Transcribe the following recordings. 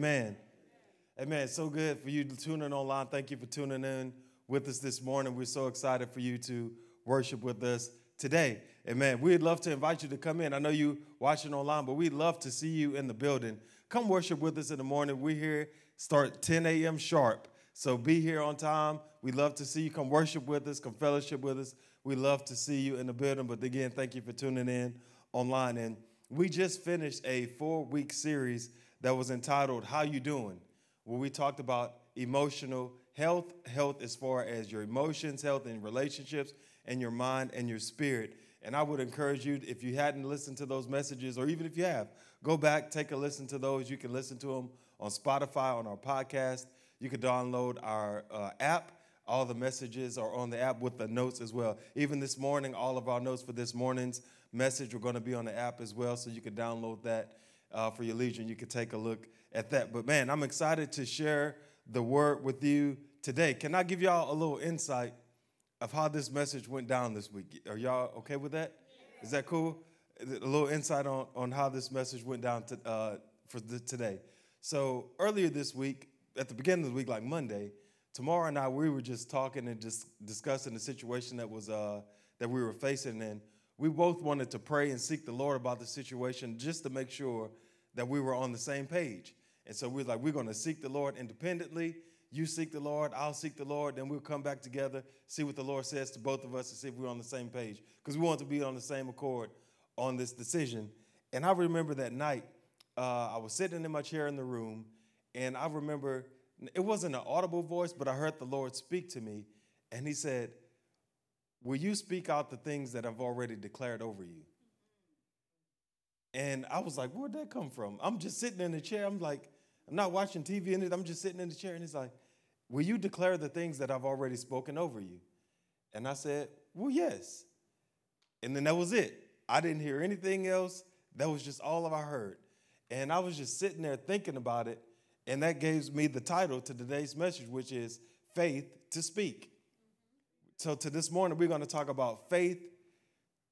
Amen. Amen. So good for you to tune in online. Thank you for tuning in with us this morning. We're so excited for you to worship with us today. Amen. We'd love to invite you to come in. I know you watching online, but we'd love to see you in the building. Come worship with us in the morning. We're here, start 10 a.m. sharp. So be here on time. We'd love to see you. Come worship with us, come fellowship with us. We love to see you in the building. But again, thank you for tuning in online. And we just finished a four-week series that was entitled How You Doing? Where we talked about emotional health, health as far as your emotions, health in relationships, and your mind and your spirit. And I would encourage you, if you hadn't listened to those messages, or even if you have, go back, take a listen to those. You can listen to them on Spotify, on our podcast. You can download our uh, app. All the messages are on the app with the notes as well. Even this morning, all of our notes for this morning's message are going to be on the app as well, so you can download that uh, for your leisure. You can take a look at that. But man, I'm excited to share the word with you today. Can I give y'all a little insight of how this message went down this week? Are y'all okay with that? Is that cool? A little insight on, on how this message went down to, uh, for the, today. So earlier this week, at the beginning of the week, like Monday, Tamara and I, we were just talking and just discussing the situation that was uh, that we were facing, and we both wanted to pray and seek the Lord about the situation just to make sure that we were on the same page. And so we are like, we're going to seek the Lord independently. You seek the Lord, I'll seek the Lord. Then we'll come back together, see what the Lord says to both of us, and see if we're on the same page. Because we want to be on the same accord on this decision. And I remember that night, uh, I was sitting in my chair in the room, and I remember it wasn't an audible voice, but I heard the Lord speak to me, and He said, Will you speak out the things that I've already declared over you? And I was like, Where'd that come from? I'm just sitting in the chair. I'm like, I'm not watching TV in it. I'm just sitting in the chair. And he's like, Will you declare the things that I've already spoken over you? And I said, Well, yes. And then that was it. I didn't hear anything else. That was just all of I heard. And I was just sitting there thinking about it. And that gives me the title to today's message, which is Faith to Speak. So, to this morning, we're going to talk about faith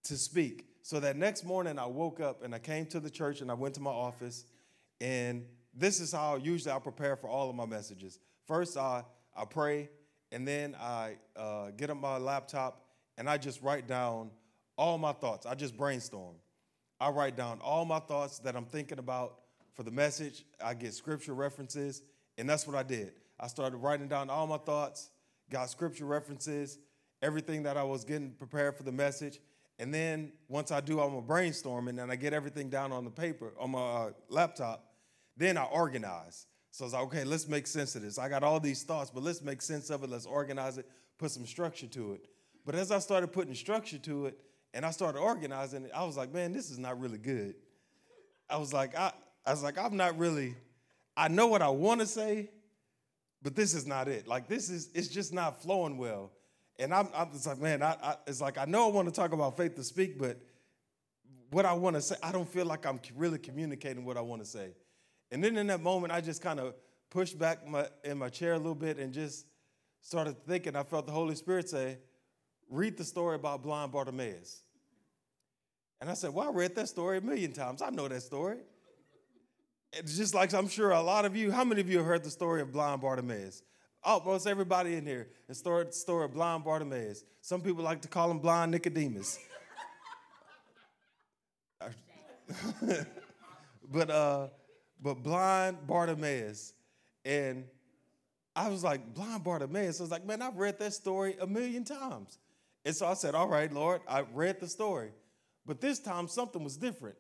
to speak. So, that next morning, I woke up and I came to the church and I went to my office. And this is how usually I prepare for all of my messages. First, I, I pray, and then I uh, get on my laptop and I just write down all my thoughts. I just brainstorm. I write down all my thoughts that I'm thinking about for the message. I get scripture references, and that's what I did. I started writing down all my thoughts, got scripture references, everything that I was getting prepared for the message. And then once I do all my brainstorming and I get everything down on the paper, on my uh, laptop, then I organize. So it's like, okay, let's make sense of this. I got all these thoughts, but let's make sense of it. Let's organize it, put some structure to it. But as I started putting structure to it and I started organizing it, I was like, man, this is not really good. I was like, I, I was like, I'm not really, I know what I want to say, but this is not it. Like this is, it's just not flowing well. And I'm, I'm just like, man, I, I, it's like I know I want to talk about faith to speak, but what I want to say, I don't feel like I'm really communicating what I want to say. And then in that moment, I just kind of pushed back my, in my chair a little bit and just started thinking. I felt the Holy Spirit say, read the story about blind Bartimaeus. And I said, well, I read that story a million times. I know that story. It's just like I'm sure a lot of you, how many of you have heard the story of blind Bartimaeus? Almost everybody in here. The story, story of blind Bartimaeus. Some people like to call him blind Nicodemus. but uh, but blind Bartimaeus. And I was like, blind Bartimaeus. I was like, man, I've read that story a million times. And so I said, all right, Lord, I read the story. But this time something was different.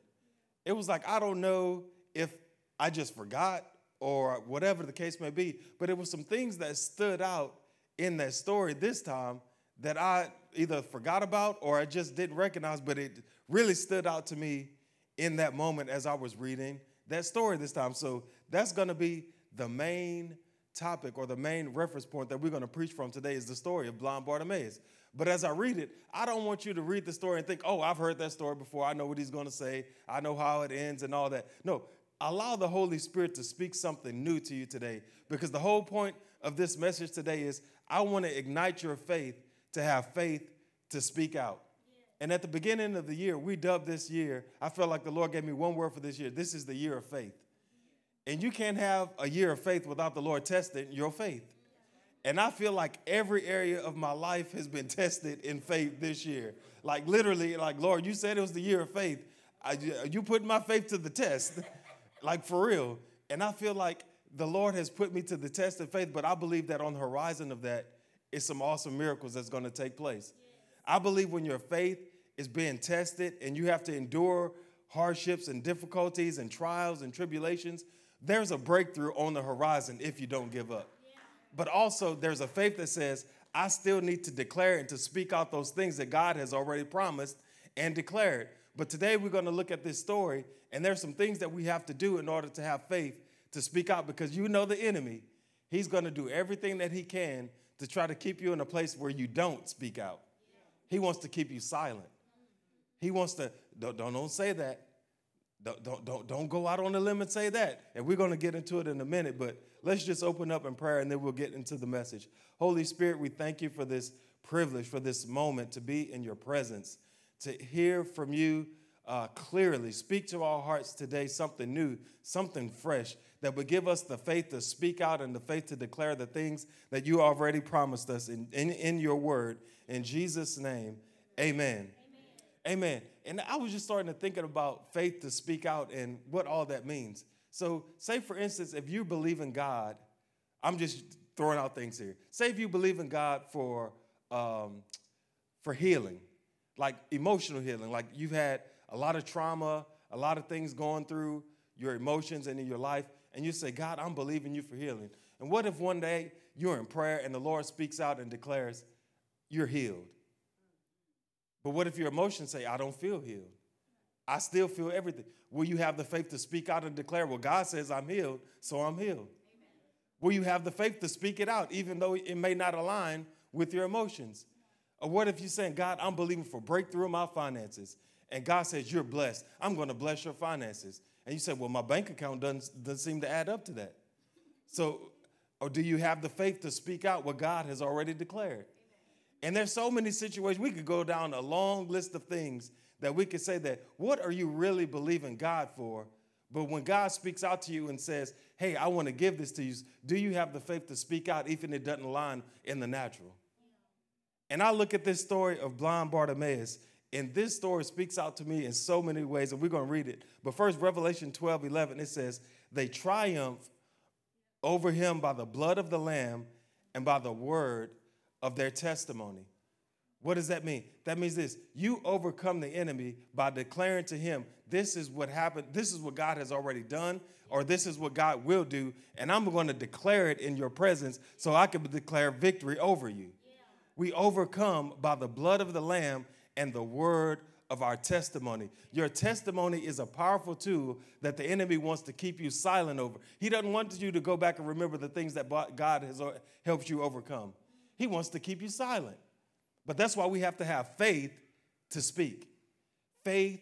It was like, I don't know if I just forgot or whatever the case may be. But it was some things that stood out in that story this time that I either forgot about or I just didn't recognize, but it really stood out to me in that moment as I was reading that story this time. So that's going to be the main topic or the main reference point that we're going to preach from today is the story of blind Bartimaeus. But as I read it, I don't want you to read the story and think, oh, I've heard that story before. I know what he's going to say. I know how it ends and all that. No, allow the Holy Spirit to speak something new to you today because the whole point of this message today is I want to ignite your faith to have faith to speak out. And at the beginning of the year, we dubbed this year, I felt like the Lord gave me one word for this year. This is the year of faith. And you can't have a year of faith without the Lord testing your faith. And I feel like every area of my life has been tested in faith this year. Like literally, like, Lord, you said it was the year of faith. I, you put my faith to the test, like for real. And I feel like the Lord has put me to the test of faith, but I believe that on the horizon of that is some awesome miracles that's going to take place. I believe when your faith is being tested and you have to endure hardships and difficulties and trials and tribulations, there's a breakthrough on the horizon if you don't give up. But also, there's a faith that says, I still need to declare and to speak out those things that God has already promised and declared. But today we're going to look at this story, and there's some things that we have to do in order to have faith to speak out because you know the enemy. He's going to do everything that he can to try to keep you in a place where you don't speak out. He wants to keep you silent. He wants to, don't, don't, don't say that. Don't, don't, don't, don't go out on the limb and say that. And we're going to get into it in a minute, but let's just open up in prayer and then we'll get into the message. Holy Spirit, we thank you for this privilege, for this moment to be in your presence, to hear from you uh, clearly. Speak to our hearts today something new, something fresh that would give us the faith to speak out and the faith to declare the things that you already promised us in, in, in your word. In Jesus' name, amen. Amen. And I was just starting to thinking about faith to speak out and what all that means. So, say for instance, if you believe in God, I'm just throwing out things here. Say if you believe in God for um, for healing, like emotional healing, like you've had a lot of trauma, a lot of things going through your emotions and in your life, and you say, God, I'm believing you for healing. And what if one day you're in prayer and the Lord speaks out and declares, You're healed? But what if your emotions say, I don't feel healed? I still feel everything. Will you have the faith to speak out and declare, Well, God says I'm healed, so I'm healed? Amen. Will you have the faith to speak it out, even though it may not align with your emotions? Or what if you're saying, God, I'm believing for breakthrough in my finances? And God says, You're blessed. I'm going to bless your finances. And you say, Well, my bank account doesn't, doesn't seem to add up to that. So, or do you have the faith to speak out what God has already declared? And there's so many situations. We could go down a long list of things that we could say that what are you really believing God for? But when God speaks out to you and says, Hey, I want to give this to you, do you have the faith to speak out even if it doesn't line in the natural? And I look at this story of blind Bartimaeus, and this story speaks out to me in so many ways, and we're going to read it. But first, Revelation 12 11, it says, They triumph over him by the blood of the Lamb and by the word of their testimony. What does that mean? That means this you overcome the enemy by declaring to him, This is what happened, this is what God has already done, or this is what God will do, and I'm going to declare it in your presence so I can declare victory over you. We overcome by the blood of the Lamb and the word of our testimony. Your testimony is a powerful tool that the enemy wants to keep you silent over. He doesn't want you to go back and remember the things that God has uh, helped you overcome. He wants to keep you silent. But that's why we have to have faith to speak. Faith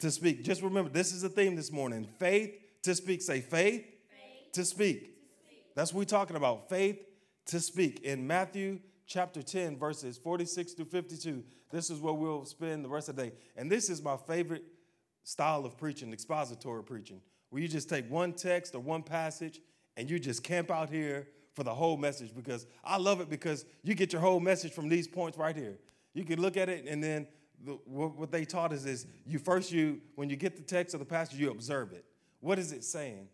to speak. Just remember, this is the theme this morning faith to speak. Say faith, faith to, speak. to speak. That's what we're talking about. Faith to speak. In Matthew chapter 10, verses 46 to 52. This is where we'll spend the rest of the day. And this is my favorite style of preaching, expository preaching, where you just take one text or one passage and you just camp out here for the whole message because I love it because you get your whole message from these points right here. You can look at it and then the, what they taught us is you first you when you get the text of the passage you observe it. What is it saying?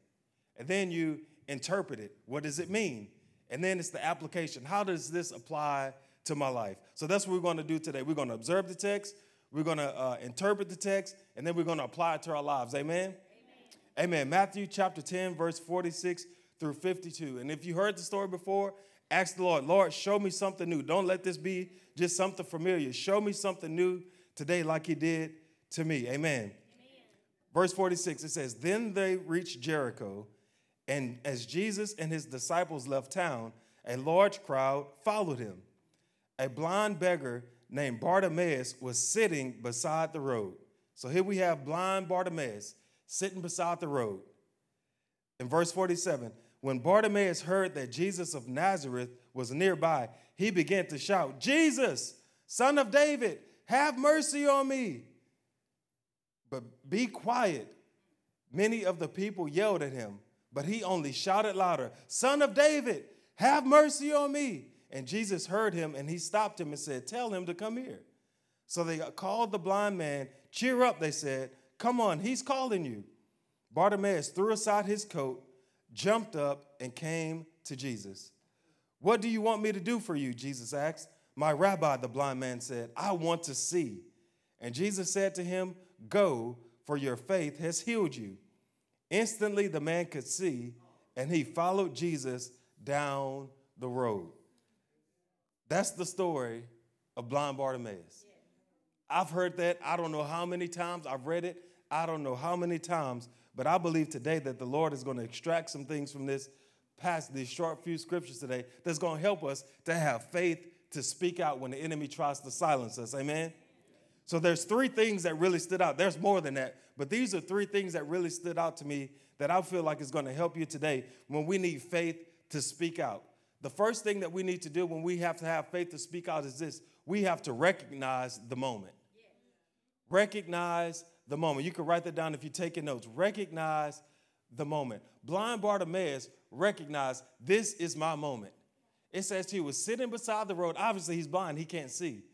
And then you interpret it. What does it mean? And then it's the application. How does this apply to my life? So that's what we're going to do today. We're going to observe the text, we're going to uh, interpret the text, and then we're going to apply it to our lives. Amen? Amen? Amen. Matthew chapter 10, verse 46 through 52. And if you heard the story before, ask the Lord, Lord, show me something new. Don't let this be just something familiar. Show me something new today, like He did to me. Amen. Amen. Verse 46, it says, Then they reached Jericho. And as Jesus and his disciples left town, a large crowd followed him. A blind beggar named Bartimaeus was sitting beside the road. So here we have blind Bartimaeus sitting beside the road. In verse 47, when Bartimaeus heard that Jesus of Nazareth was nearby, he began to shout, Jesus, son of David, have mercy on me. But be quiet. Many of the people yelled at him But he only shouted louder, Son of David, have mercy on me. And Jesus heard him and he stopped him and said, Tell him to come here. So they called the blind man. Cheer up, they said. Come on, he's calling you. Bartimaeus threw aside his coat, jumped up, and came to Jesus. What do you want me to do for you? Jesus asked. My rabbi, the blind man said, I want to see. And Jesus said to him, Go, for your faith has healed you. Instantly, the man could see, and he followed Jesus down the road. That's the story of blind Bartimaeus. I've heard that. I don't know how many times. I've read it. I don't know how many times. But I believe today that the Lord is going to extract some things from this past these short few scriptures today that's going to help us to have faith to speak out when the enemy tries to silence us. Amen. So there's three things that really stood out. There's more than that, but these are three things that really stood out to me that I feel like is going to help you today when we need faith to speak out. The first thing that we need to do when we have to have faith to speak out is this we have to recognize the moment. Recognize the moment. You can write that down if you're taking notes. Recognize the moment. Blind Bartimaeus recognized this is my moment. It says he was sitting beside the road. Obviously, he's blind, he can't see.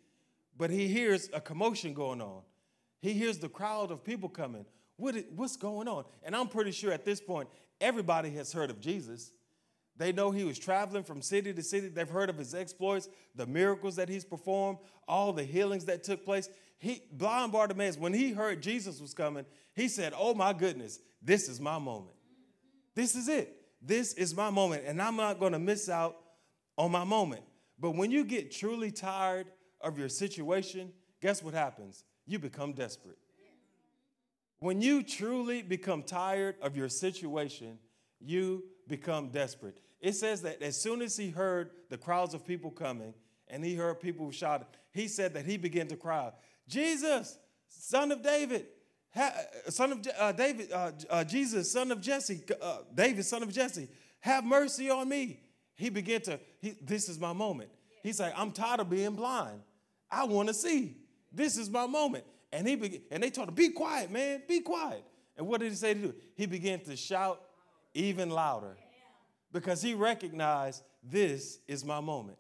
But he hears a commotion going on. He hears the crowd of people coming. What is, what's going on? And I'm pretty sure at this point, everybody has heard of Jesus. They know he was traveling from city to city. They've heard of his exploits, the miracles that he's performed, all the healings that took place. He, blind Bartimaeus, when he heard Jesus was coming, he said, Oh my goodness, this is my moment. This is it. This is my moment, and I'm not going to miss out on my moment. But when you get truly tired of your situation, guess what happens? You become desperate. When you truly become tired of your situation, you become desperate. It says that as soon as he heard the crowds of people coming and he heard people shouting, he said that he began to cry, Jesus, son of David, ha- son of uh, David, uh, uh, Jesus, son of Jesse, uh, David, son of Jesse, have mercy on me. He began to, he, this is my moment. He's like, I'm tired of being blind. I want to see. This is my moment. And he be, and they told him, be quiet, man, be quiet. And what did he say to do? He began to shout even louder because he recognized this is my moment.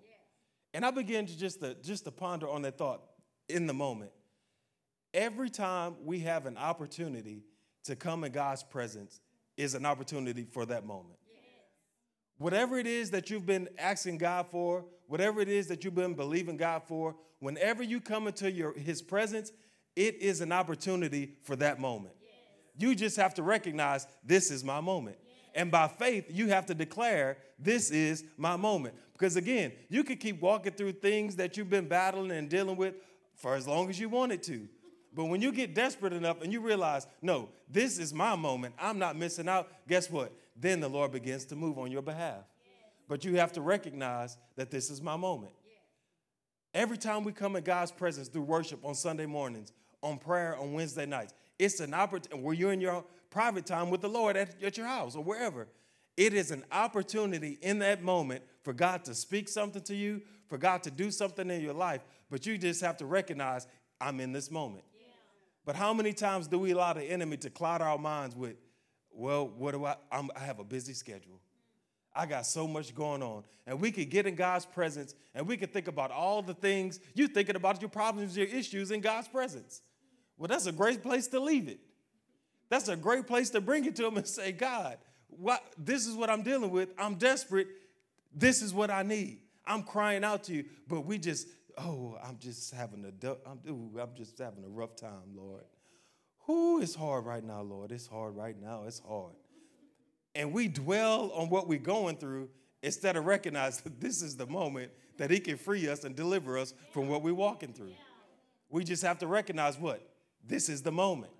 And I began to just to, just to ponder on that thought in the moment. Every time we have an opportunity to come in God's presence is an opportunity for that moment. Whatever it is that you've been asking God for, whatever it is that you've been believing God for, whenever you come into your, His presence, it is an opportunity for that moment. You just have to recognize this is my moment. And by faith, you have to declare, This is my moment. Because again, you could keep walking through things that you've been battling and dealing with for as long as you wanted to. But when you get desperate enough and you realize, no, this is my moment, I'm not missing out, guess what? Then the Lord begins to move on your behalf. But you have to recognize that this is my moment. Every time we come in God's presence through worship on Sunday mornings, on prayer on Wednesday nights, it's an opportunity where you're in your private time with the Lord at, at your house or wherever. It is an opportunity in that moment for God to speak something to you, for God to do something in your life, but you just have to recognize I'm in this moment. But how many times do we allow the enemy to cloud our minds with, well, what do I? I'm, I have a busy schedule. I got so much going on. And we could get in God's presence and we could think about all the things you're thinking about your problems, your issues in God's presence. Well, that's a great place to leave it. That's a great place to bring it to Him and say, God, what, this is what I'm dealing with. I'm desperate. This is what I need. I'm crying out to you. But we just oh, I'm just having a, I'm, ooh, I'm just having a rough time, Lord. Who is hard right now, Lord? It's hard right now. It's hard. And we dwell on what we're going through instead of recognize that this is the moment that He can free us and deliver us from what we're walking through. We just have to recognize what? This is the moment.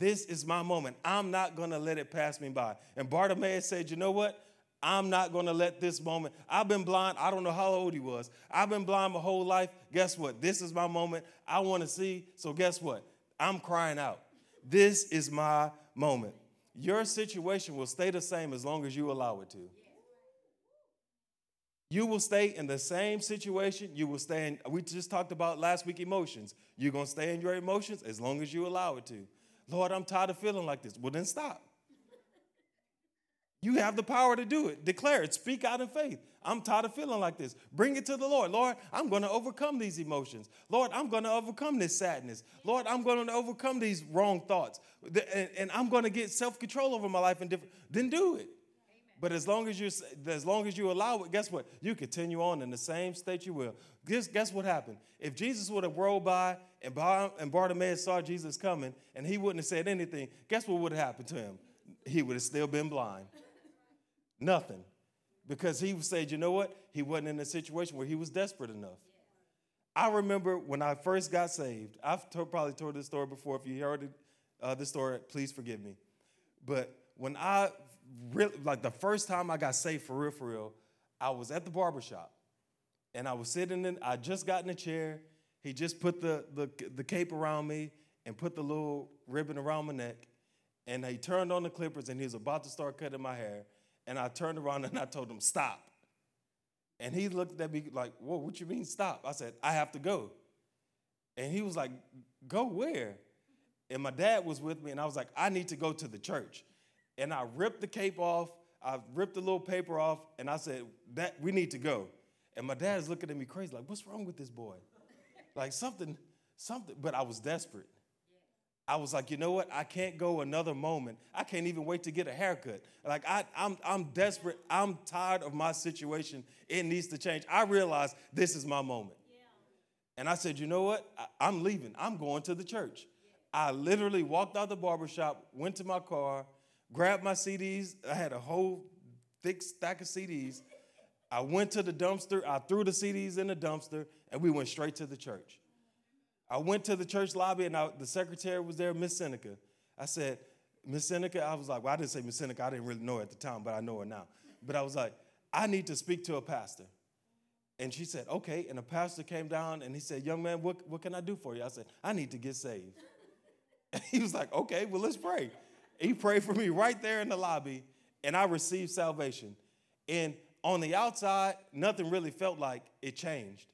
This is my moment. I'm not going to let it pass me by. And Bartimaeus said, You know what? I'm not going to let this moment. I've been blind. I don't know how old he was. I've been blind my whole life. Guess what? This is my moment. I want to see. So, guess what? I'm crying out. This is my moment. Your situation will stay the same as long as you allow it to. You will stay in the same situation. You will stay in, we just talked about last week emotions. You're going to stay in your emotions as long as you allow it to. Lord, I'm tired of feeling like this. Well, then stop. You have the power to do it. Declare it. Speak out in faith. I'm tired of feeling like this. Bring it to the Lord. Lord, I'm going to overcome these emotions. Lord, I'm going to overcome this sadness. Lord, I'm going to overcome these wrong thoughts. And, I'm going to get self control over my life and different. Then do it. But as long as you as long as you allow it, guess what? You continue on in the same state you will. Guess, guess what happened? If Jesus would have rolled by and, Bar, and Bartimaeus saw Jesus coming and he wouldn't have said anything, guess what would have happened to him? He would have still been blind. Nothing. Because he said, you know what? He wasn't in a situation where he was desperate enough. I remember when I first got saved, I've probably told this story before. If you heard uh, this story, please forgive me. But when I really, like the first time I got saved for real, for real, I was at the barbershop and I was sitting in, I just got in a chair. He just put the, the, the cape around me and put the little ribbon around my neck. And he turned on the clippers and he was about to start cutting my hair. And I turned around and I told him, stop. And he looked at me like, whoa, what you mean stop? I said, I have to go. And he was like, go where? And my dad was with me and I was like, I need to go to the church. And I ripped the cape off, I ripped the little paper off, and I said, that we need to go. And my dad's looking at me crazy, like, what's wrong with this boy? like something, something, but I was desperate. I was like, you know what? I can't go another moment. I can't even wait to get a haircut. Like I, I'm, I'm desperate. I'm tired of my situation. It needs to change. I realized this is my moment. Yeah. And I said, you know what? I, am leaving. I'm going to the church. Yeah. I literally walked out the barbershop, went to my car, grabbed my CDs. I had a whole thick stack of CDs. I went to the dumpster. I threw the CDs in the dumpster, and we went straight to the church. I went to the church lobby and I, the secretary was there, Miss Seneca. I said, Miss Seneca, I was like, well, I didn't say Miss Seneca, I didn't really know her at the time, but I know her now. But I was like, I need to speak to a pastor. And she said, okay. And the pastor came down and he said, young man, what, what can I do for you? I said, I need to get saved. And he was like, okay, well, let's pray. He prayed for me right there in the lobby, and I received salvation. And on the outside, nothing really felt like it changed.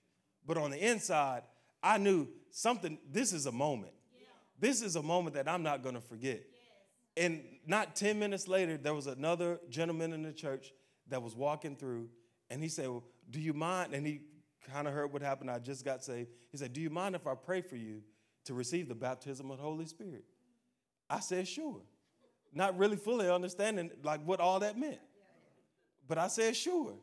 But on the inside, I knew something, this is a moment. Yeah. This is a moment that I'm not going to forget. Yes. And not 10 minutes later, there was another gentleman in the church that was walking through, and he said, well, Do you mind? And he kind of heard what happened. I just got saved. He said, Do you mind if I pray for you to receive the baptism of the Holy Spirit? I said, Sure. Not really fully understanding like what all that meant. But I said, Sure.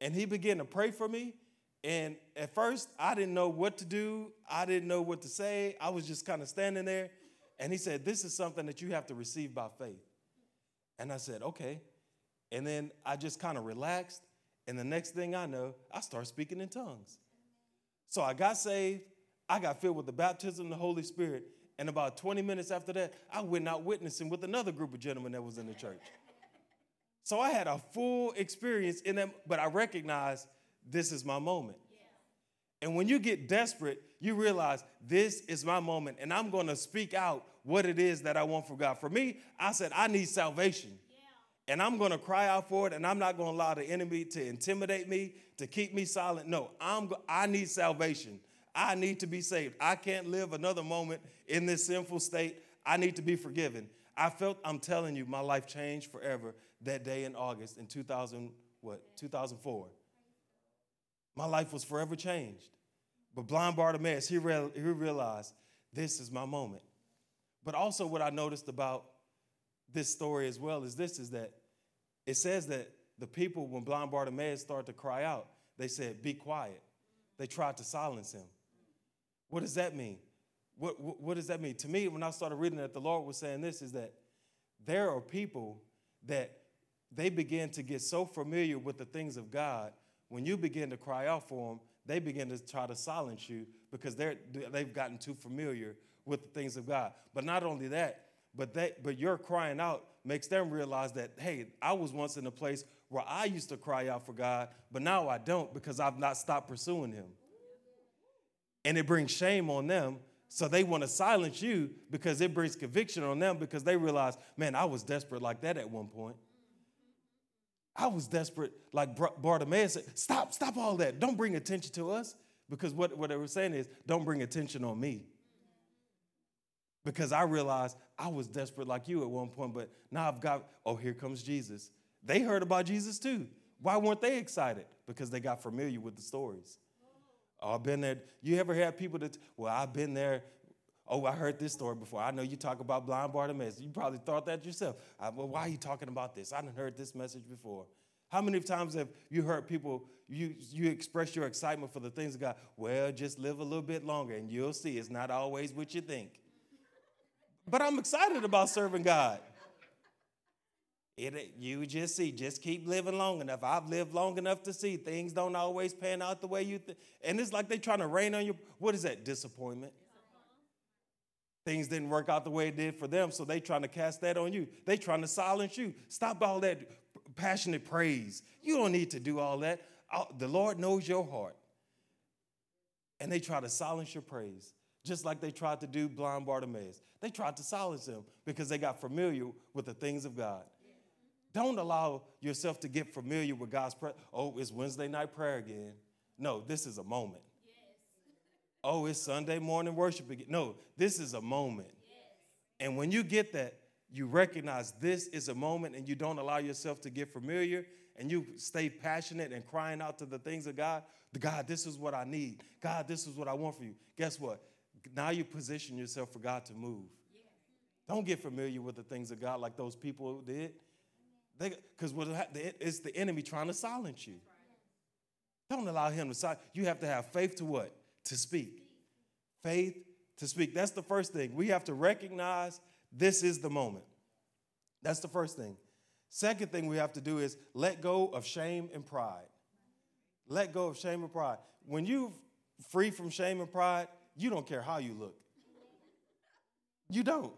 And he began to pray for me. And at first, I didn't know what to do. I didn't know what to say. I was just kind of standing there. And he said, This is something that you have to receive by faith. And I said, Okay. And then I just kind of relaxed. And the next thing I know, I start speaking in tongues. So I got saved. I got filled with the baptism of the Holy Spirit. And about 20 minutes after that, I went out witnessing with another group of gentlemen that was in the church. So I had a full experience in them, but I recognized this is my moment. And when you get desperate, you realize this is my moment, and I'm going to speak out what it is that I want from God. For me, I said, I need salvation. Yeah. And I'm going to cry out for it, and I'm not going to allow the enemy to intimidate me, to keep me silent. No, I'm, I need salvation. I need to be saved. I can't live another moment in this sinful state. I need to be forgiven. I felt, I'm telling you, my life changed forever that day in August in 2000, what, 2004 my life was forever changed. But blind Bartimaeus, he, re- he realized this is my moment. But also, what I noticed about this story as well is this is that it says that the people, when blind Bartimaeus started to cry out, they said, Be quiet. They tried to silence him. What does that mean? What, what, what does that mean? To me, when I started reading that, the Lord was saying this is that there are people that they begin to get so familiar with the things of God when you begin to cry out for them, they begin to try to silence you because they're, they've gotten too familiar with the things of God. But not only that, but, they, but your crying out makes them realize that, hey, I was once in a place where I used to cry out for God, but now I don't because I've not stopped pursuing Him. And it brings shame on them. So they want to silence you because it brings conviction on them because they realize, man, I was desperate like that at one point. I was desperate, like Bartimaeus said, stop, stop all that. Don't bring attention to us. Because what, what they were saying is, don't bring attention on me. Because I realized I was desperate like you at one point, but now I've got, oh, here comes Jesus. They heard about Jesus too. Why weren't they excited? Because they got familiar with the stories. Oh, I've been there. You ever had people that, well, I've been there. Oh, I heard this story before. I know you talk about blind Bartimaeus. You probably thought that yourself. I, well, why are you talking about this? I have heard this message before. How many times have you heard people, you, you express your excitement for the things of God? Well, just live a little bit longer and you'll see it's not always what you think. But I'm excited about serving God. It, you just see, just keep living long enough. I've lived long enough to see things don't always pan out the way you think. And it's like they're trying to rain on you. What is that? Disappointment. Things didn't work out the way it did for them, so they trying to cast that on you. They trying to silence you. Stop all that passionate praise. You don't need to do all that. The Lord knows your heart. And they try to silence your praise, just like they tried to do blind Bartimaeus. They tried to silence him because they got familiar with the things of God. Don't allow yourself to get familiar with God's prayer. Oh, it's Wednesday night prayer again. No, this is a moment. Oh, it's Sunday morning worship again. No, this is a moment. Yes. And when you get that, you recognize this is a moment and you don't allow yourself to get familiar and you stay passionate and crying out to the things of God. God, this is what I need. God, this is what I want for you. Guess what? Now you position yourself for God to move. Yes. Don't get familiar with the things of God like those people did. Because it's the enemy trying to silence you. Don't allow him to silence. You have to have faith to what? To speak. Faith to speak. That's the first thing. We have to recognize this is the moment. That's the first thing. Second thing we have to do is let go of shame and pride. Let go of shame and pride. When you free from shame and pride, you don't care how you look. You don't.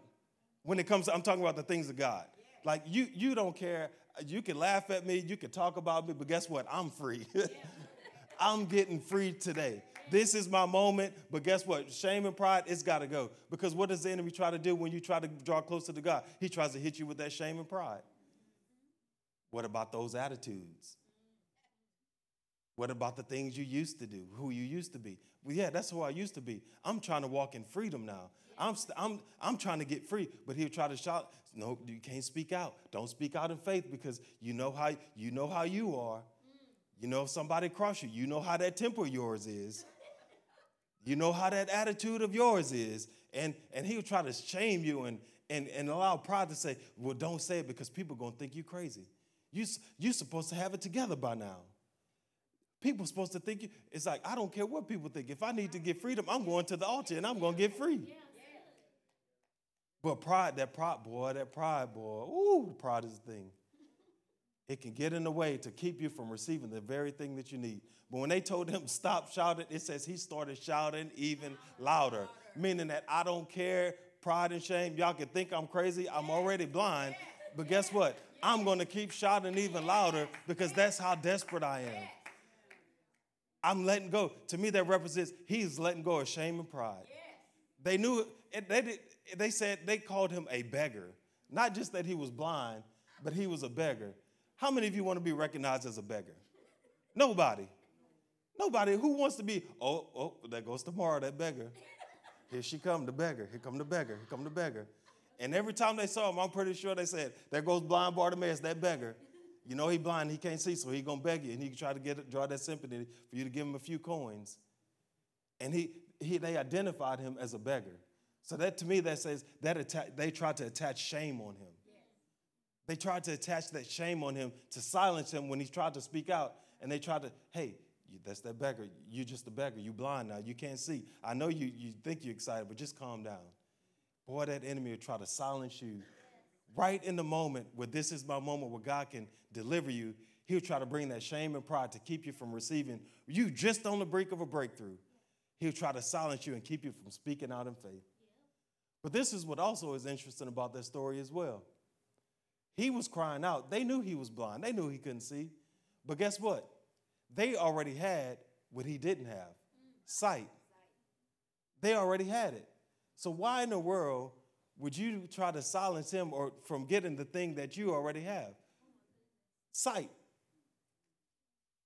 When it comes to, I'm talking about the things of God. Like you, you don't care. You can laugh at me, you can talk about me, but guess what? I'm free. I'm getting free today. This is my moment, but guess what? Shame and pride, it's got to go. Because what does the enemy try to do when you try to draw closer to God? He tries to hit you with that shame and pride. What about those attitudes? What about the things you used to do, who you used to be? Well, yeah, that's who I used to be. I'm trying to walk in freedom now. I'm, I'm, I'm trying to get free. But he'll try to shout, no, you can't speak out. Don't speak out in faith because you know how you know how you are. You know if somebody cross you, you know how that temper yours is. You know how that attitude of yours is. And and he'll try to shame you and and, and allow pride to say, well, don't say it because people are gonna think you crazy. You, you're supposed to have it together by now. People are supposed to think you, it's like, I don't care what people think. If I need to get freedom, I'm going to the altar and I'm going to get free. But pride, that pride, boy, that pride, boy, ooh, pride is the thing. It can get in the way to keep you from receiving the very thing that you need. But when they told him stop shouting, it says he started shouting even louder, meaning that I don't care, pride and shame. Y'all can think I'm crazy. I'm already blind. But guess what? I'm to keep shouting even louder because that's how desperate I am. I'm letting go. To me, that represents he's letting go of shame and pride. They knew they did, they said they called him a beggar. Not just that he was blind, but he was a beggar. How many of you want to be recognized as a beggar? Nobody. Nobody. Who wants to be, oh, oh, there goes tomorrow, that beggar. Here she come, the beggar. Here come the beggar. Here come the beggar. And every time they saw him, I'm pretty sure they said, there goes blind Bartimaeus, that beggar. You know he blind, he can't see, so he gonna beg you, and he try to get draw that sympathy for you to give him a few coins. And he, he they identified him as a beggar. So that to me, that says that atta- they tried to attach shame on him. They tried to attach that shame on him to silence him when he tried to speak out. And they tried to, hey, that's that beggar. You're just a beggar. You blind now. You can't see. I know you, you think you're excited, but just calm down. Boy, that enemy will try to silence you. Right in the moment where this is my moment where God can deliver you, he'll try to bring that shame and pride to keep you from receiving you just on the brink of a breakthrough. He'll try to silence you and keep you from speaking out in faith. But this is what also is interesting about that story as well. He was crying out. They knew he was blind, they knew he couldn't see. But guess what? They already had what he didn't have sight. They already had it. So, why in the world would you try to silence him or from getting the thing that you already have? Sight.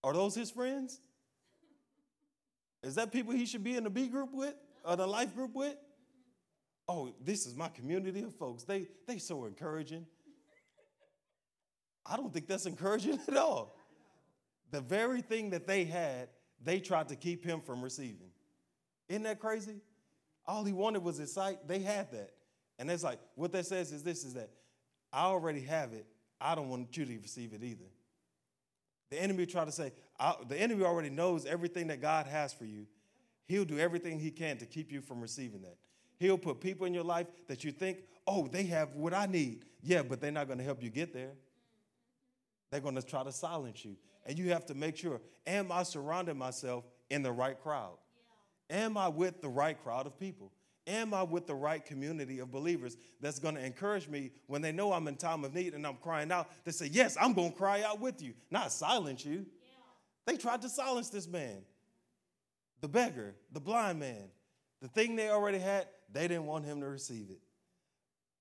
Are those his friends? Is that people he should be in the B group with or the life group with? oh, this is my community of folks. They they so encouraging. I don't think that's encouraging at all. The very thing that they had, they tried to keep him from receiving. Isn't that crazy? All he wanted was his sight. They had that. And it's like, what that says is this is that I already have it. I don't want you to receive it either. The enemy tried to say, the enemy already knows everything that God has for you. He'll do everything he can to keep you from receiving that. He'll put people in your life that you think, oh, they have what I need. Yeah, but they're not going to help you get there. They're going to try to silence you. And you have to make sure, am I surrounding myself in the right crowd? Am I with the right crowd of people? Am I with the right community of believers that's going to encourage me when they know I'm in time of need and I'm crying out? They say, Yes, I'm going to cry out with you, not silence you. They tried to silence this man, the beggar, the blind man. The thing they already had, they didn't want him to receive it.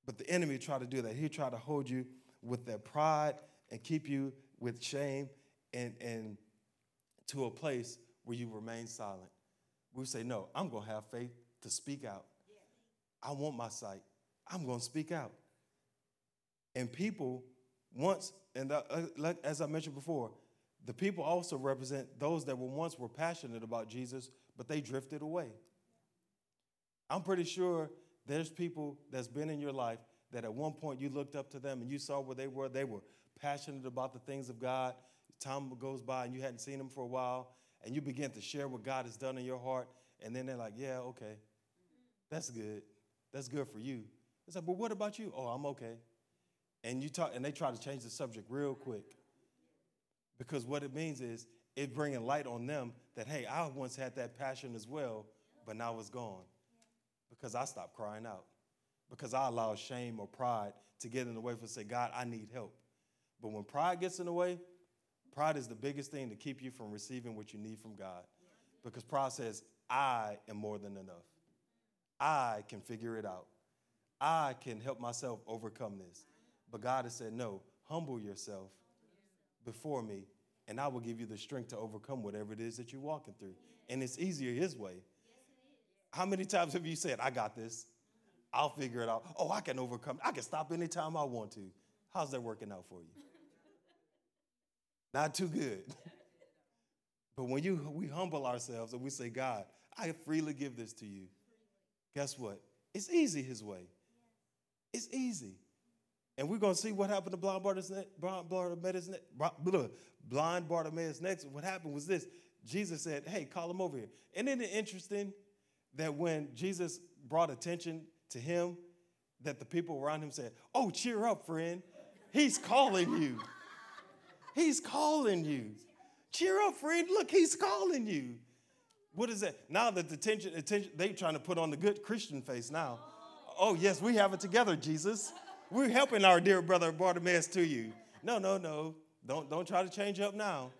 But the enemy tried to do that. He tried to hold you with their pride and keep you with shame and, and to a place where you remain silent. We say, No, I'm going to have faith to speak out. I want my sight. I'm going to speak out. And people, once, and uh, as I mentioned before, the people also represent those that were once were passionate about Jesus, but they drifted away. I'm pretty sure there's people that's been in your life that at one point you looked up to them and you saw where they were. They were passionate about the things of God. Time goes by and you hadn't seen them for a while, and you begin to share what God has done in your heart, and then they're like, Yeah, okay, that's good. That's good for you. It's like, but what about you? Oh, I'm okay. And you talk, and they try to change the subject real quick. Because what it means is it bringing light on them that, hey, I once had that passion as well, but now it's gone. Because I stopped crying out. Because I allowed shame or pride to get in the way for say, God, I need help. But when pride gets in the way, pride is the biggest thing to keep you from receiving what you need from God. Because pride says, I am more than enough. I can figure it out. I can help myself overcome this. But God has said, No, humble yourself before me, and I will give you the strength to overcome whatever it is that you're walking through. And it's easier His way. How many times have you said, I got this? I'll figure it out. Oh, I can overcome. I can stop anytime I want to. How's that working out for you? Not too good. but when you we humble ourselves and we say, God, I freely give this to you guess what? It's easy his way. It's easy. And we're going to see what happened to blind Bartimaeus, blind Bartimaeus next. What happened was this Jesus said, Hey, call him over here. And isn't it interesting that when Jesus brought attention to him, that the people around him said, Oh, cheer up, friend. He's calling you. He's calling you. Cheer up, friend. Look, he's calling you. What is that? Now that the attention, attention, they trying to put on the good Christian face now. Oh, yes, we have it together, Jesus. We're helping our dear brother Bartimaeus to you. No, no, no. Don't, don't try to change up now.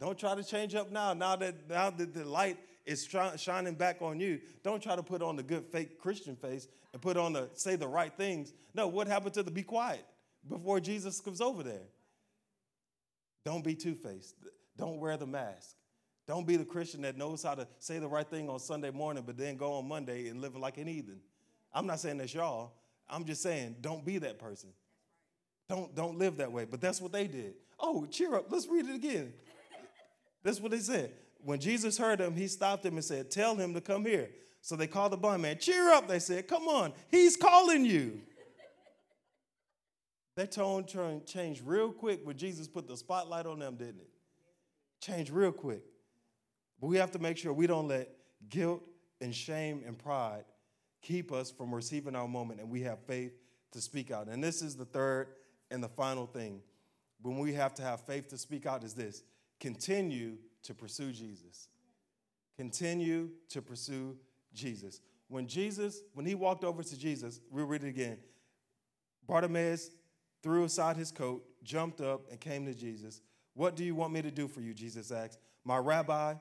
Don't try to change up now. Now that, now that the light is shining back on you, don't try to put on the good fake Christian face and put on the say the right things. No, what happened to the be quiet before Jesus comes over there? Don't be two faced. Don't wear the mask. Don't be the Christian that knows how to say the right thing on Sunday morning, but then go on Monday and live like an heathen. I'm not saying that's y'all. I'm just saying, don't be that person. Don't, don't live that way. But that's what they did. Oh, cheer up. Let's read it again. That's what they said. When Jesus heard them, he stopped him and said, Tell him to come here. So they called the blind man. Cheer up, they said. Come on. He's calling you. That tone changed real quick when Jesus put the spotlight on them, didn't it? Changed real quick. But we have to make sure we don't let guilt and shame and pride keep us from receiving our moment and we have faith to speak out. And this is the third and the final thing. When we have to have faith to speak out is this continue to pursue Jesus. Continue to pursue Jesus. When Jesus, when he walked over to Jesus, we'll read it again. Bartimaeus threw aside his coat, jumped up, and came to Jesus. What do you want me to do for you? Jesus asked. My rabbi,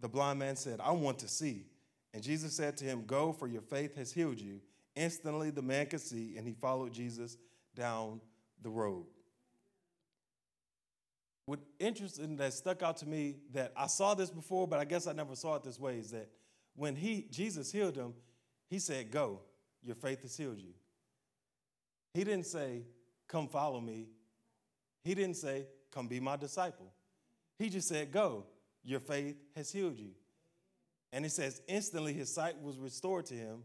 the blind man said, I want to see. And Jesus said to him, Go, for your faith has healed you. Instantly the man could see, and he followed Jesus down the road. What interesting that stuck out to me that I saw this before, but I guess I never saw it this way is that when he Jesus healed him, he said, Go. Your faith has healed you. He didn't say, Come follow me. He didn't say, Come be my disciple. He just said, Go. Your faith has healed you. And it says, instantly his sight was restored to him.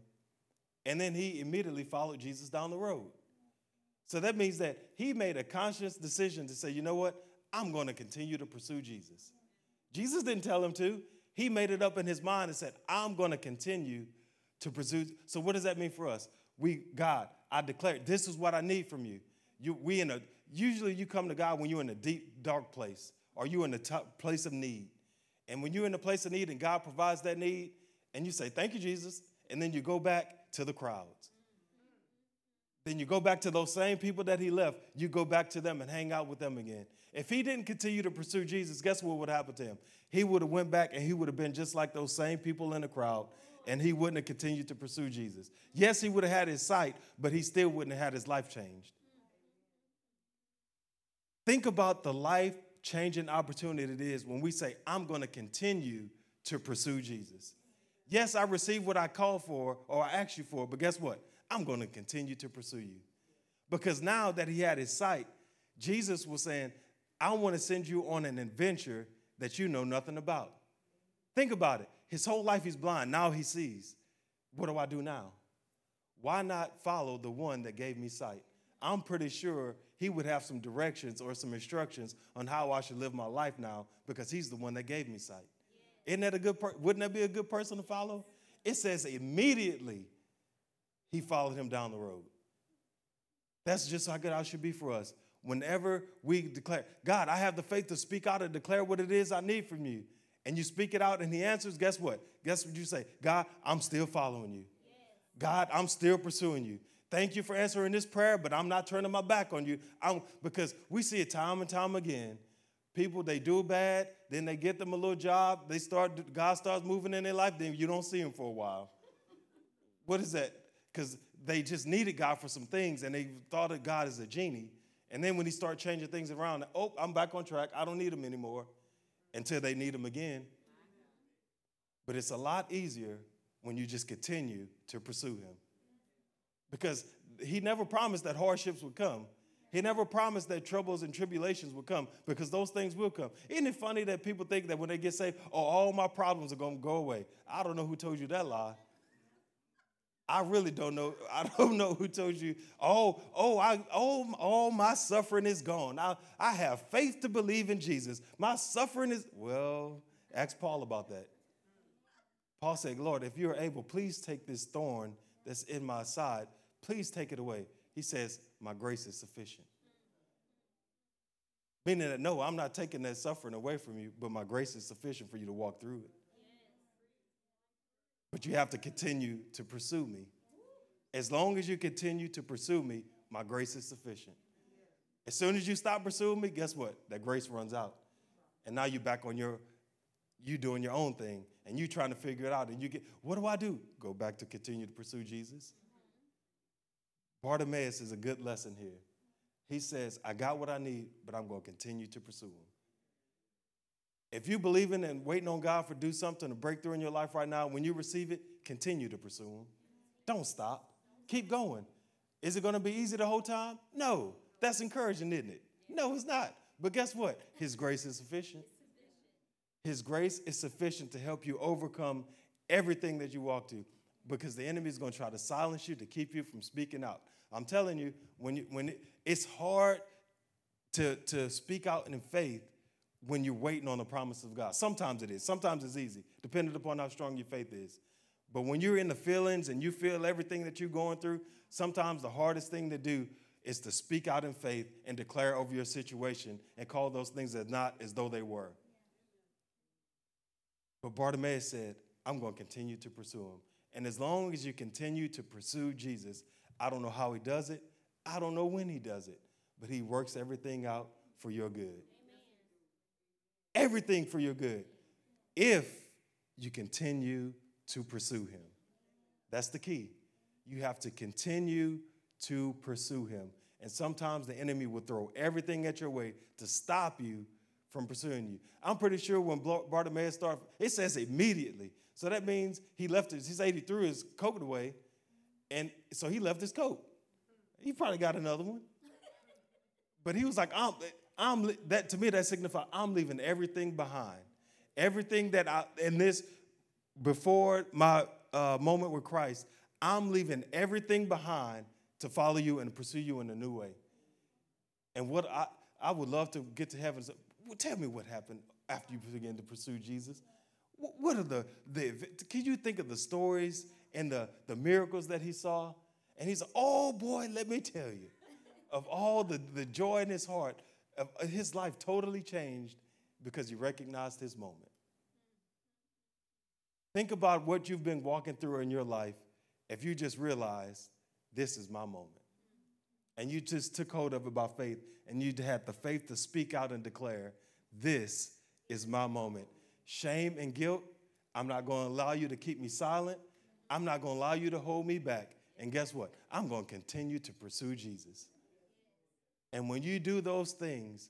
And then he immediately followed Jesus down the road. So that means that he made a conscious decision to say, you know what? I'm going to continue to pursue Jesus. Jesus didn't tell him to. He made it up in his mind and said, I'm going to continue to pursue. So what does that mean for us? We, God, I declare, this is what I need from you. You, we in a, usually you come to God when you're in a deep, dark place or you're in a place of need. And when you're in a place of need and God provides that need, and you say, Thank you, Jesus, and then you go back to the crowds. Then you go back to those same people that he left, you go back to them and hang out with them again. If he didn't continue to pursue Jesus, guess what would happen to him? He would have went back and he would have been just like those same people in the crowd and he wouldn't have continued to pursue Jesus. Yes, he would have had his sight, but he still wouldn't have had his life changed. Think about the life changing opportunity it is when we say, I'm going to continue to pursue Jesus. Yes, I received what I called for or I asked you for, but guess what? I'm going to continue to pursue you. Because now that he had his sight, Jesus was saying, I want to send you on an adventure that you know nothing about. Think about it. His whole life he's blind. Now he sees. What do I do now? Why not follow the one that gave me sight? I'm pretty sure he would have some directions or some instructions on how I should live my life now because he's the one that gave me sight. Isn't that a good per- wouldn't that be a good person to follow? It says immediately he followed him down the road. That's just how good I should be for us. Whenever we declare, God, I have the faith to speak out and declare what it is I need from you. And you speak it out and he answers, guess what? Guess what you say? God, I'm still following you. God, I'm still pursuing you. Thank you for answering this prayer, but I'm not turning my back on you. I'm, because we see it time and time again. People, they do bad, then they get them a little job, they start, God starts moving in their life, then you don't see them for a while. What is that? Because they just needed God for some things and they thought of God as a genie. And then when he started changing things around, oh, I'm back on track. I don't need him anymore until they need him again. But it's a lot easier when you just continue to pursue him. Because he never promised that hardships would come. He never promised that troubles and tribulations would come because those things will come. Isn't it funny that people think that when they get saved, oh, all my problems are going to go away? I don't know who told you that lie. I really don't know. I don't know who told you, oh, oh, I, oh, all my suffering is gone. I, I have faith to believe in Jesus. My suffering is, well, ask Paul about that. Paul said, Lord, if you're able, please take this thorn that's in my side, please take it away. He says, My grace is sufficient. Meaning that, no, I'm not taking that suffering away from you, but my grace is sufficient for you to walk through it. But you have to continue to pursue me. As long as you continue to pursue me, my grace is sufficient. As soon as you stop pursuing me, guess what? That grace runs out. And now you're back on your, you doing your own thing and you trying to figure it out. And you get, what do I do? Go back to continue to pursue Jesus. Bartimaeus is a good lesson here. He says, I got what I need, but I'm going to continue to pursue him. If you believe in and waiting on God for do something to break through in your life right now, when you receive it, continue to pursue him. Don't stop. Keep going. Is it going to be easy the whole time? No. That's encouraging, isn't it? No, it's not. But guess what? His grace is sufficient. His grace is sufficient to help you overcome everything that you walk to because the enemy is going to try to silence you to keep you from speaking out. I'm telling you, when, you, when it, it's hard to, to speak out in faith when you're waiting on the promise of God. Sometimes it is. Sometimes it's easy, depending upon how strong your faith is. But when you're in the feelings and you feel everything that you're going through, sometimes the hardest thing to do is to speak out in faith and declare over your situation and call those things as not as though they were. But Bartimaeus said, I'm going to continue to pursue him. And as long as you continue to pursue Jesus, I don't know how he does it. I don't know when he does it, but he works everything out for your good. Amen. Everything for your good. If you continue to pursue him. That's the key. You have to continue to pursue him. And sometimes the enemy will throw everything at your way to stop you from pursuing you. I'm pretty sure when Bartimaeus started, it says immediately. So that means he left his, he said he threw his coat away And so he left his coat. He probably got another one. But he was like, I'm, I'm that to me that signifies I'm leaving everything behind. Everything that I in this before my uh, moment with Christ, I'm leaving everything behind to follow you and pursue you in a new way. And what I, I would love to get to heaven. Say, well, tell me what happened after you began to pursue Jesus. What are the, the can you think of the stories and the, the miracles that he saw? And he's, oh boy, let me tell you, of all the, the joy in his heart, uh, his life totally changed because he recognized his moment. Think about what you've been walking through in your life if you just realize this is my moment. And you just took hold of it by faith and you had the faith to speak out and declare, This is my moment. Shame and guilt, I'm not going to allow you to keep me silent. I'm not going to allow you to hold me back. And guess what? I'm going to continue to pursue Jesus. And when you do those things,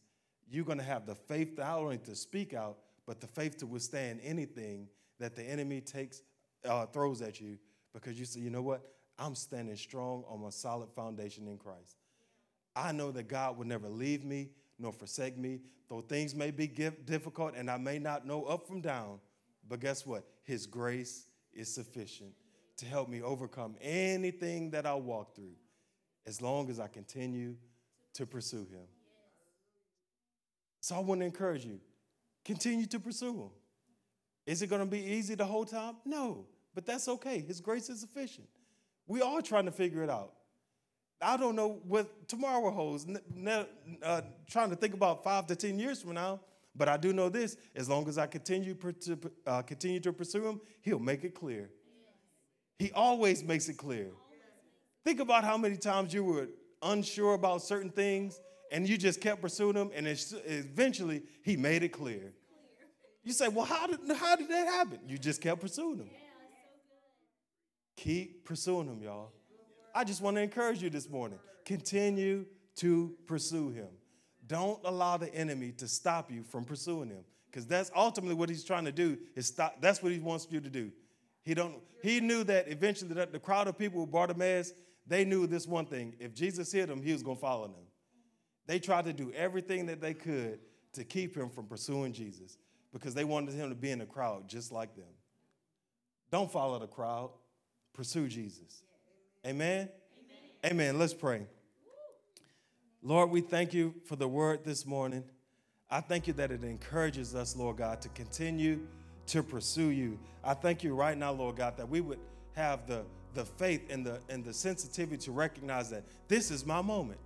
you're going to have the faith not only to speak out, but the faith to withstand anything that the enemy takes, uh, throws at you, because you say, you know what? I'm standing strong on a solid foundation in Christ. I know that God will never leave me nor forsake me, though things may be difficult and I may not know up from down. But guess what? His grace is sufficient to help me overcome anything that I walk through as long as I continue to pursue Him. So I want to encourage you continue to pursue Him. Is it going to be easy the whole time? No, but that's okay. His grace is sufficient. We are trying to figure it out. I don't know what tomorrow holds, uh, trying to think about five to 10 years from now, but I do know this as long as I continue to, uh, continue to pursue him, he'll make it clear. He always makes it clear. Think about how many times you were unsure about certain things and you just kept pursuing him, and eventually he made it clear. You say, Well, how did, how did that happen? You just kept pursuing him. Keep pursuing him, y'all. I just want to encourage you this morning. Continue to pursue him. Don't allow the enemy to stop you from pursuing him. Because that's ultimately what he's trying to do, is stop. That's what he wants you to do. He don't he knew that eventually that the crowd of people with Bartimaeus, they knew this one thing. If Jesus hit them, he was gonna follow them. They tried to do everything that they could to keep him from pursuing Jesus because they wanted him to be in the crowd just like them. Don't follow the crowd, pursue Jesus. Amen? Amen. Amen. Let's pray. Lord, we thank you for the word this morning. I thank you that it encourages us, Lord God, to continue to pursue you. I thank you right now, Lord God, that we would have the, the faith and the, and the sensitivity to recognize that this is my moment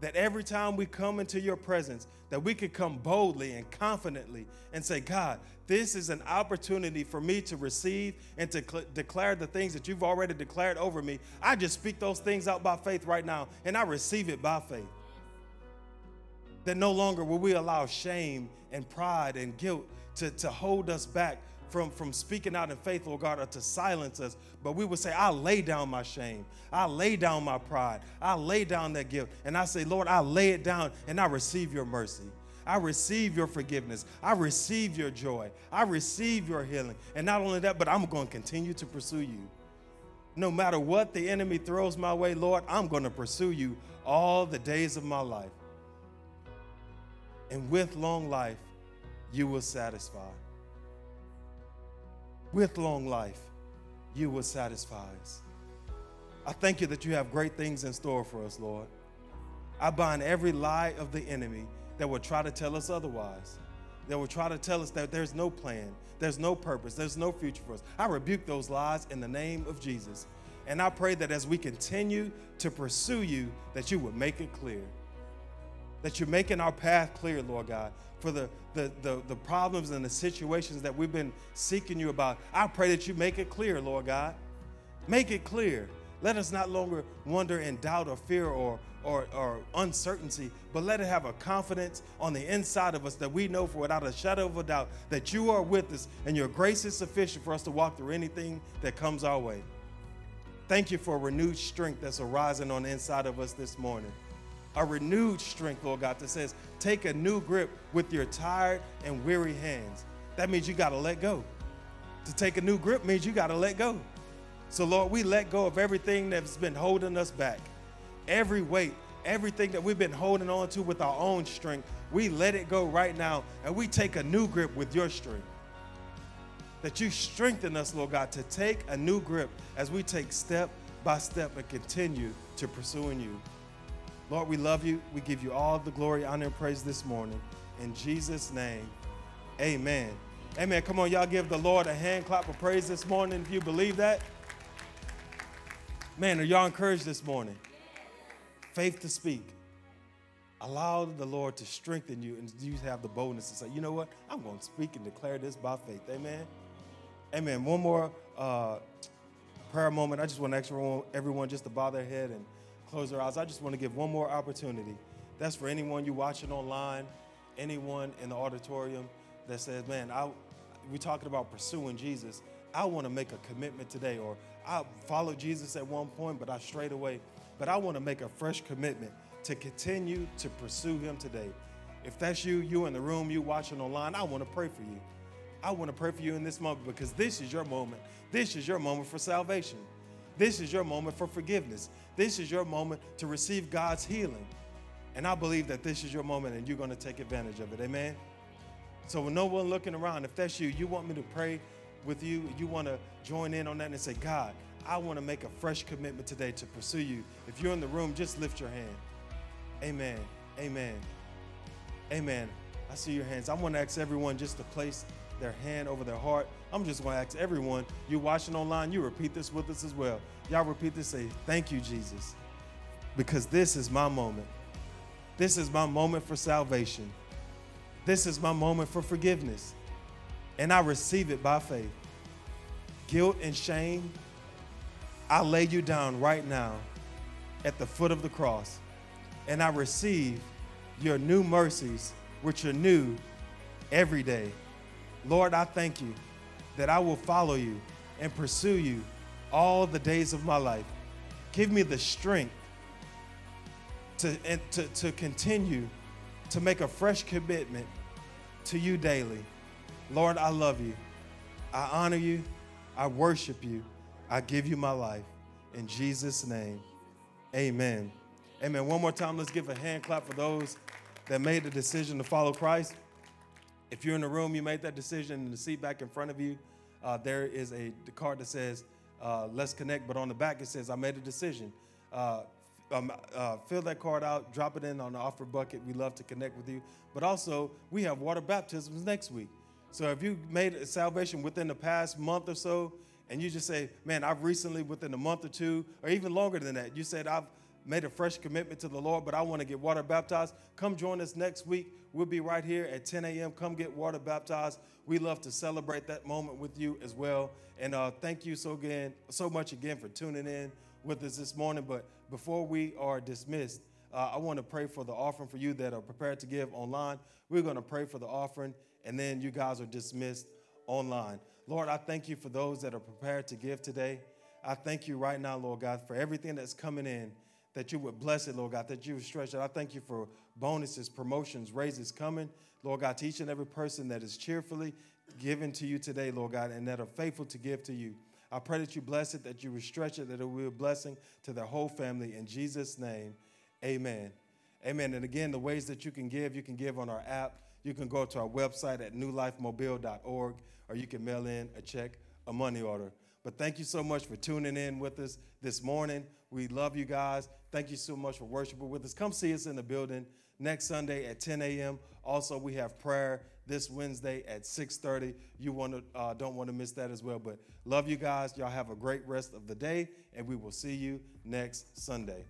that every time we come into your presence that we could come boldly and confidently and say god this is an opportunity for me to receive and to cl- declare the things that you've already declared over me. I just speak those things out by faith right now and i receive it by faith. That no longer will we allow shame and pride and guilt to, to hold us back from, from speaking out in faith, Lord God, or to silence us. But we would say, I lay down my shame. I lay down my pride. I lay down that guilt. And I say, Lord, I lay it down and I receive your mercy. I receive your forgiveness. I receive your joy. I receive your healing. And not only that, but I'm going to continue to pursue you. No matter what the enemy throws my way, Lord, I'm going to pursue you all the days of my life. And with long life, you will satisfy with long life, you will satisfy us. I thank you that you have great things in store for us, Lord. I bind every lie of the enemy that will try to tell us otherwise, that will try to tell us that there's no plan, there's no purpose, there's no future for us. I rebuke those lies in the name of Jesus. And I pray that as we continue to pursue you, that you would make it clear. That you're making our path clear, Lord God, for the, the, the, the, problems and the situations that we've been seeking you about. I pray that you make it clear, Lord God. Make it clear. Let us not longer wonder in doubt or fear or, or, or uncertainty, but let it have a confidence on the inside of us that we know for without a shadow of a doubt that you are with us and your grace is sufficient for us to walk through anything that comes our way. Thank you for renewed strength that's arising on the inside of us this morning a renewed strength, Lord God, that says, take a new grip with your tired and weary hands. That means you got to let go. To take a new grip means you got to let go. So, Lord, we let go of everything that's been holding us back, every weight, everything that we've been holding on to with our own strength. We let it go right now and we take a new grip with your strength. That you strengthen us, Lord God, to take a new grip as we take step by step and continue to pursuing you. Lord, we love you. We give you all the glory, honor, and praise this morning. In Jesus' name, amen. Amen. Come on, y'all give the Lord a hand clap of praise this morning if you believe that. Man, are y'all encouraged this morning? Faith to speak. Allow the Lord to strengthen you and you have the boldness to say, you know what? I'm going to speak and declare this by faith. Amen. Amen. One more uh, prayer moment. I just want to ask everyone, everyone just to bow their head and close their eyes. I just want to give one more opportunity. That's for anyone you watching online, anyone in the auditorium that says, man, I, we're talking about pursuing Jesus. I want to make a commitment today, or I followed Jesus at one point, but I strayed away. But I want to make a fresh commitment to continue to pursue Him today. If that's you, you in the room, you watching online, I want to pray for you. I want to pray for you in this moment because this is your moment. This is your moment for salvation. This is your moment for forgiveness. This is your moment to receive God's healing. And I believe that this is your moment and you're going to take advantage of it. Amen. So, with no one looking around, if that's you, you want me to pray with you, you want to join in on that and say, God, I want to make a fresh commitment today to pursue you. If you're in the room, just lift your hand. Amen. Amen. Amen. I see your hands. I want to ask everyone just to place their hand over their heart. I'm just going to ask everyone, you watching online, you repeat this with us as well. Y'all repeat this, say, Thank you, Jesus, because this is my moment. This is my moment for salvation. This is my moment for forgiveness. And I receive it by faith. Guilt and shame, I lay you down right now at the foot of the cross. And I receive your new mercies, which are new every day. Lord, I thank you that I will follow you and pursue you all the days of my life. Give me the strength to, to, to continue to make a fresh commitment to you daily. Lord, I love you. I honor you. I worship you. I give you my life. In Jesus' name, amen. Amen. One more time, let's give a hand clap for those that made the decision to follow Christ. If you're in the room, you made that decision, in the seat back in front of you, uh, there is a card that says, uh, Let's connect, but on the back it says, I made a decision. Uh, um, uh, fill that card out, drop it in on the offer bucket. We love to connect with you. But also, we have water baptisms next week. So if you made a salvation within the past month or so, and you just say, Man, I've recently, within a month or two, or even longer than that, you said, I've made a fresh commitment to the Lord, but I want to get water baptized, come join us next week. We'll be right here at 10 a.m. Come get water baptized. We love to celebrate that moment with you as well. And uh, thank you so again, so much again for tuning in with us this morning. But before we are dismissed, uh, I want to pray for the offering for you that are prepared to give online. We're going to pray for the offering, and then you guys are dismissed online. Lord, I thank you for those that are prepared to give today. I thank you right now, Lord God, for everything that's coming in that you would bless it, Lord God, that you would stretch it. I thank you for bonuses, promotions, raises coming, Lord God, to each and every person that is cheerfully given to you today, Lord God, and that are faithful to give to you. I pray that you bless it, that you would stretch it, that it will be a blessing to their whole family. In Jesus' name, amen. Amen. And again, the ways that you can give, you can give on our app. You can go to our website at newlifemobile.org, or you can mail in a check, a money order. But thank you so much for tuning in with us this morning. We love you guys. Thank you so much for worshiping with us. Come see us in the building next Sunday at 10 a.m. Also, we have prayer this Wednesday at 6:30. You want to uh, don't want to miss that as well. But love you guys. Y'all have a great rest of the day, and we will see you next Sunday.